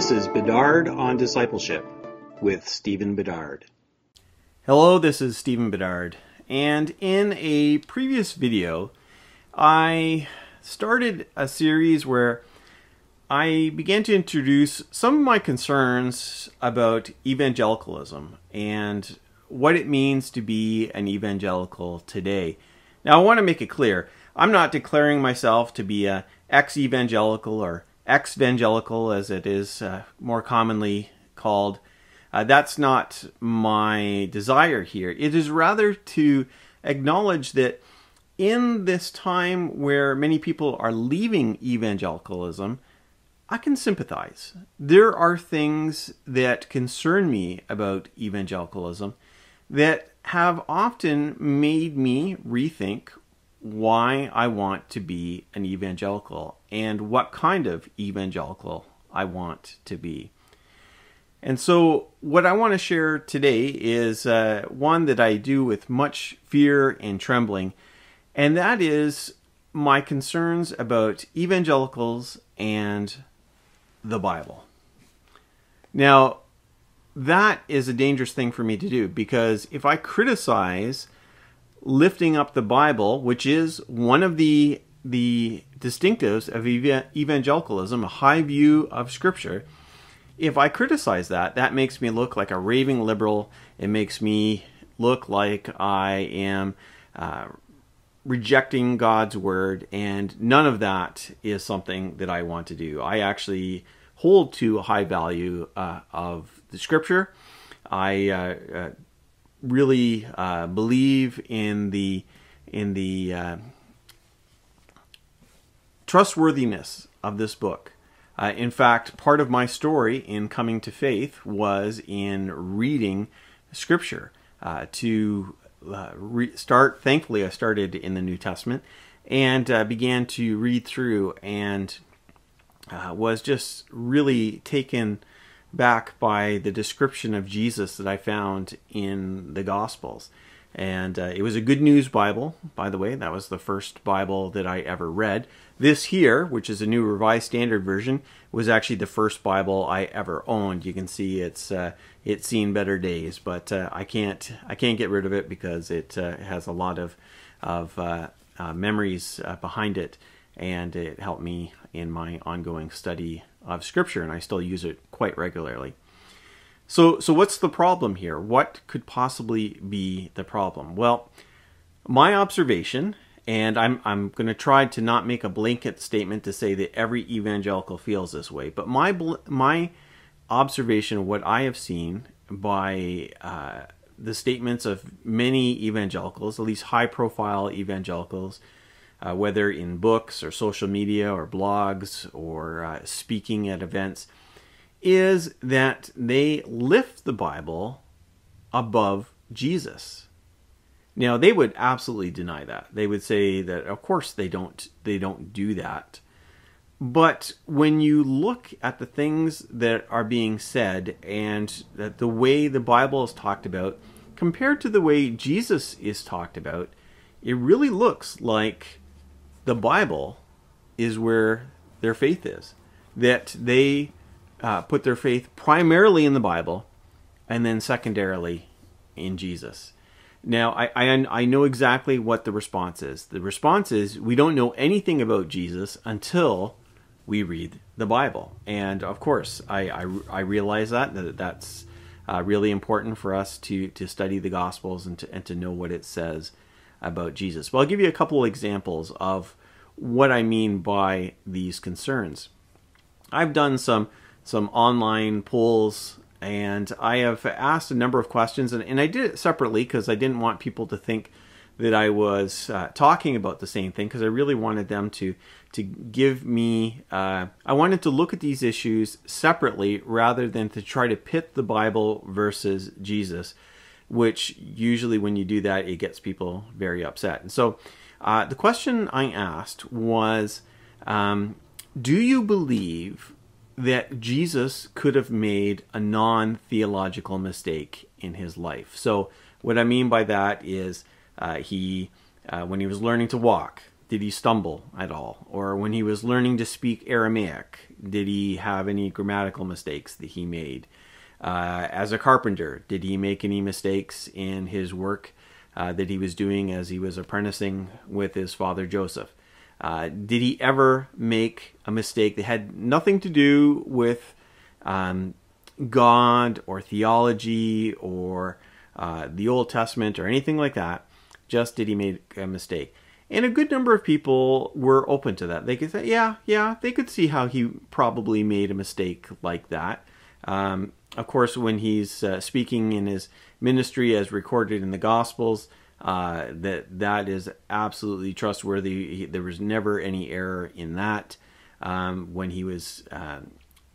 This is Bedard on Discipleship with Stephen Bedard. Hello, this is Stephen Bedard, and in a previous video, I started a series where I began to introduce some of my concerns about evangelicalism and what it means to be an evangelical today. Now, I want to make it clear I'm not declaring myself to be a ex evangelical or evangelical, as it is uh, more commonly called. Uh, that's not my desire here. It is rather to acknowledge that in this time where many people are leaving evangelicalism, I can sympathize. There are things that concern me about evangelicalism that have often made me rethink why I want to be an evangelical and what kind of evangelical I want to be. And so, what I want to share today is uh, one that I do with much fear and trembling, and that is my concerns about evangelicals and the Bible. Now, that is a dangerous thing for me to do because if I criticize lifting up the Bible, which is one of the the distinctives of evangelicalism, a high view of Scripture. If I criticize that, that makes me look like a raving liberal. It makes me look like I am uh, rejecting God's word, and none of that is something that I want to do. I actually hold to a high value uh, of the Scripture. I uh, uh really uh, believe in the in the uh, trustworthiness of this book. Uh, in fact, part of my story in coming to faith was in reading Scripture. Uh, to uh, re- start, thankfully, I started in the New Testament and uh, began to read through and was just really taken back by the description of Jesus that I found in the Gospels. And uh, it was a Good News Bible, by the way. That was the first Bible that I ever read. This here, which is a new Revised Standard Version, was actually the first Bible I ever owned. You can see it's uh, it's seen better days, but uh, I can't I can't get rid of it because it uh, has a lot of of uh, uh, memories behind it, and it helped me in my ongoing study of Scripture, and I still use it quite regularly. So, so what's the problem here? What could possibly be the problem? Well, my observation, and I'm I'm going to try to not make a blanket statement to say that every evangelical feels this way, but my my observation of what I have seen by uh, the statements of many evangelicals, at least high-profile evangelicals, uh, whether in books or social media or blogs or uh, speaking at events, is that they lift the Bible above Jesus. Now they would absolutely deny that. They would say that of course they don't they don't do that. But when you look at the things that are being said and that the way the Bible is talked about compared to the way Jesus is talked about, it really looks like the Bible is where their faith is. That they uh, put their faith primarily in the Bible and then secondarily in Jesus. Now, I, I, I know exactly what the response is. The response is we don't know anything about Jesus until we read the Bible. And of course, I, I, I realize that, that that's uh, really important for us to, to study the Gospels and to, and to know what it says about Jesus. Well, I'll give you a couple examples of what I mean by these concerns. I've done some some online polls and I have asked a number of questions and, and I did it separately because I didn't want people to think that I was uh, talking about the same thing because I really wanted them to to give me uh, I wanted to look at these issues separately rather than to try to pit the Bible versus Jesus which usually when you do that it gets people very upset. And so uh, the question I asked was um, do you believe that Jesus could have made a non theological mistake in his life. So, what I mean by that is uh, he, uh, when he was learning to walk, did he stumble at all? Or when he was learning to speak Aramaic, did he have any grammatical mistakes that he made? Uh, as a carpenter, did he make any mistakes in his work uh, that he was doing as he was apprenticing with his father Joseph? Uh, did he ever make a mistake that had nothing to do with um, God or theology or uh, the Old Testament or anything like that? Just did he make a mistake? And a good number of people were open to that. They could say, yeah, yeah, they could see how he probably made a mistake like that. Um, of course, when he's uh, speaking in his ministry as recorded in the Gospels, uh, that that is absolutely trustworthy. He, there was never any error in that. Um, when he was uh,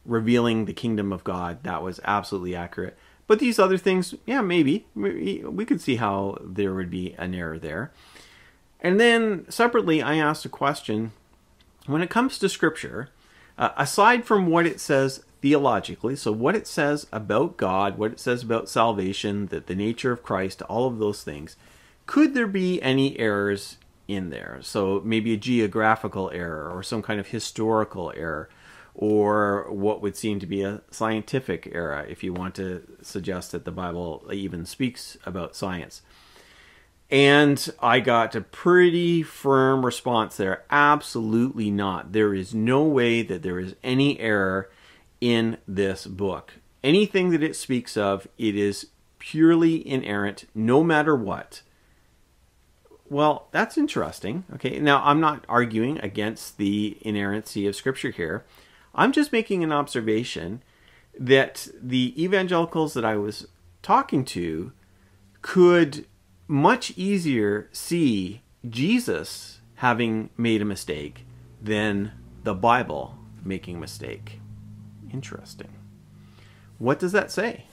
revealing the kingdom of God, that was absolutely accurate. But these other things, yeah, maybe we could see how there would be an error there. And then separately, I asked a question when it comes to Scripture, uh, aside from what it says theologically, so what it says about God, what it says about salvation, that the nature of Christ, all of those things, could there be any errors in there? So maybe a geographical error or some kind of historical error or what would seem to be a scientific error if you want to suggest that the Bible even speaks about science. And I got a pretty firm response there. Absolutely not. There is no way that there is any error in this book. Anything that it speaks of, it is purely inerrant, no matter what. Well, that's interesting. Okay, now I'm not arguing against the inerrancy of Scripture here. I'm just making an observation that the evangelicals that I was talking to could much easier see Jesus having made a mistake than the Bible making a mistake. Interesting. What does that say?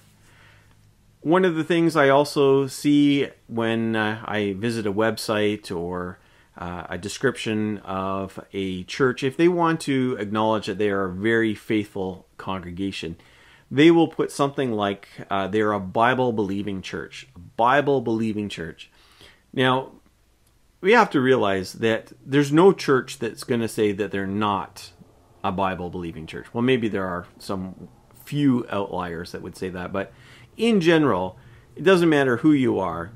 One of the things I also see when uh, I visit a website or uh, a description of a church, if they want to acknowledge that they are a very faithful congregation, they will put something like uh, they're a Bible believing church. Bible believing church. Now, we have to realize that there's no church that's going to say that they're not a Bible believing church. Well, maybe there are some few outliers that would say that, but in general, it doesn't matter who you are,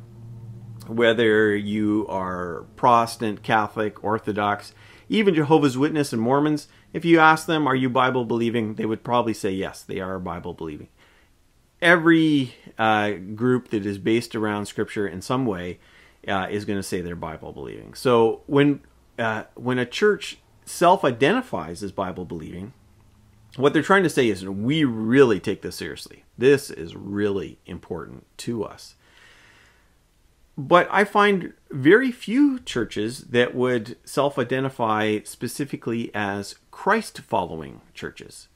whether you are Protestant, Catholic, Orthodox, even Jehovah's Witness and Mormons, if you ask them, are you Bible believing? They would probably say yes, they are Bible believing. Every uh, group that is based around Scripture in some way uh, is going to say they're Bible believing. So when uh, when a church self-identifies as Bible believing, what they're trying to say is we really take this seriously. This is really important to us. But I find very few churches that would self identify specifically as Christ following churches.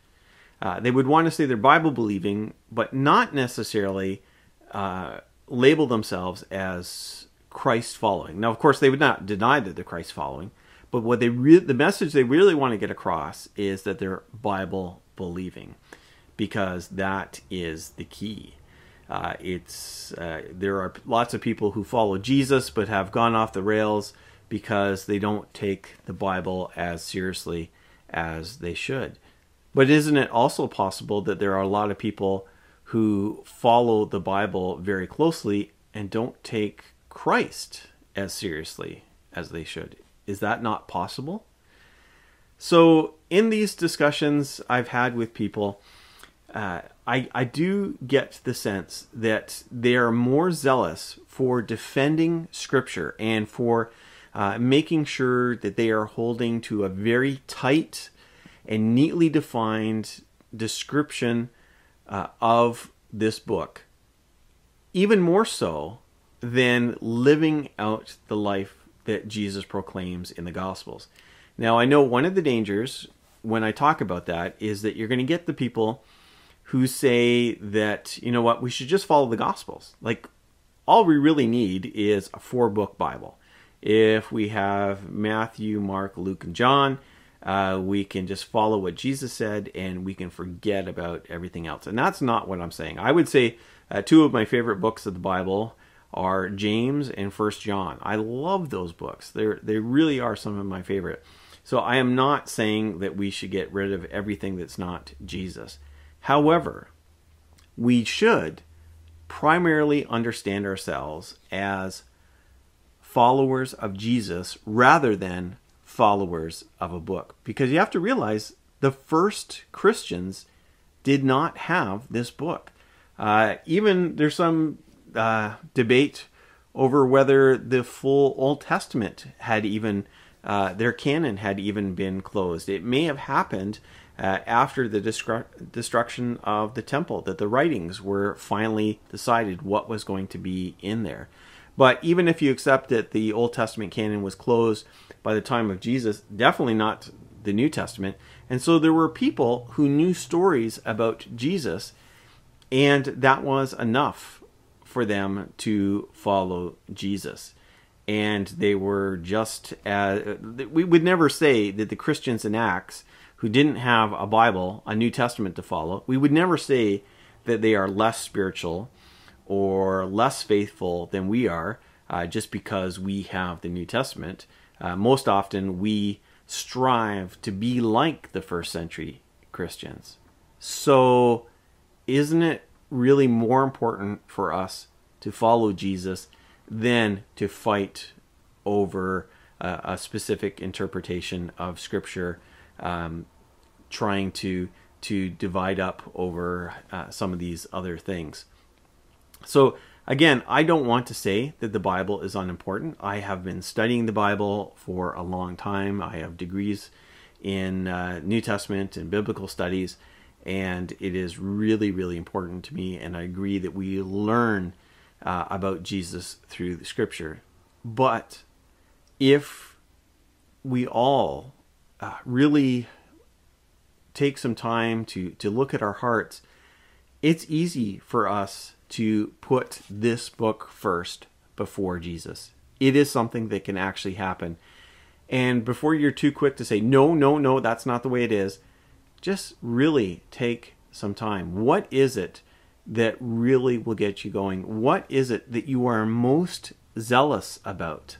Uh, they would want to say they're Bible believing, but not necessarily uh, label themselves as Christ following. Now, of course, they would not deny that they're Christ following, but what they re- the message they really want to get across is that they're Bible believing, because that is the key. Uh, it's uh, there are lots of people who follow Jesus but have gone off the rails because they don't take the Bible as seriously as they should. But isn't it also possible that there are a lot of people who follow the Bible very closely and don't take Christ as seriously as they should? Is that not possible? So, in these discussions I've had with people, uh, I, I do get the sense that they are more zealous for defending Scripture and for uh, making sure that they are holding to a very tight and neatly defined description uh, of this book, even more so than living out the life that Jesus proclaims in the Gospels. Now, I know one of the dangers when I talk about that is that you're going to get the people who say that, you know what, we should just follow the Gospels. Like, all we really need is a four book Bible. If we have Matthew, Mark, Luke, and John, uh, we can just follow what Jesus said and we can forget about everything else. And that's not what I'm saying. I would say uh, two of my favorite books of the Bible are James and First John. I love those books. They they really are some of my favorite. So I am not saying that we should get rid of everything that's not Jesus. However, we should primarily understand ourselves as followers of Jesus rather than followers of a book. Because you have to realize the first Christians did not have this book. Uh, even there's some uh, debate over whether the full Old Testament had even uh, their canon had even been closed. It may have happened uh, after the destru- destruction of the temple that the writings were finally decided what was going to be in there. But even if you accept that the Old Testament canon was closed by the time of Jesus, definitely not the New Testament. And so there were people who knew stories about Jesus, and that was enough for them to follow Jesus. And they were just as we would never say that the Christians in Acts who didn't have a Bible, a New Testament to follow, we would never say that they are less spiritual or less faithful than we are uh, just because we have the New Testament. Uh, most often, we strive to be like the first century Christians. So, isn't it really more important for us to follow Jesus than to fight over uh, a specific interpretation of Scripture, um, trying to to divide up over uh, some of these other things? So, Again, I don't want to say that the Bible is unimportant. I have been studying the Bible for a long time. I have degrees in uh, New Testament and biblical studies, and it is really, really important to me. And I agree that we learn uh, about Jesus through the Scripture. But if we all uh, really take some time to to look at our hearts, it's easy for us to put this book first before Jesus. It is something that can actually happen. And before you're too quick to say, no, no, no, that's not the way it is, just really take some time. What is it that really will get you going? What is it that you are most zealous about?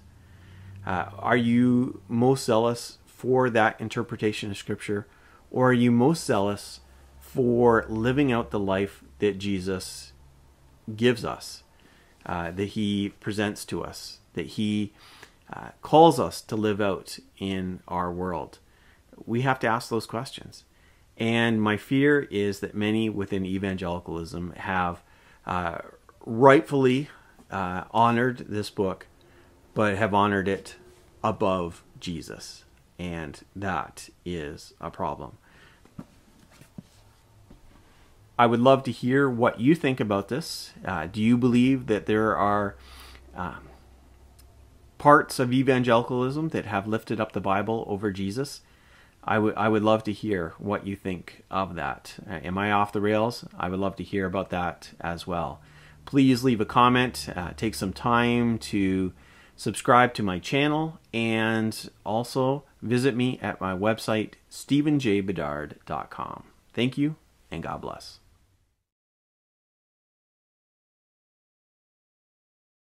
Uh, are you most zealous for that interpretation of Scripture? Or are you most zealous for living out the life that Jesus gives us, uh, that He presents to us, that He uh, calls us to live out in our world? We have to ask those questions. And my fear is that many within evangelicalism have uh, rightfully uh, honored this book, but have honored it above Jesus. And that is a problem. I would love to hear what you think about this. Uh, do you believe that there are um, parts of evangelicalism that have lifted up the Bible over Jesus? I would I would love to hear what you think of that. Uh, am I off the rails? I would love to hear about that as well. Please leave a comment. Uh, take some time to subscribe to my channel and also visit me at my website stephenjbedard.com. Thank you and God bless.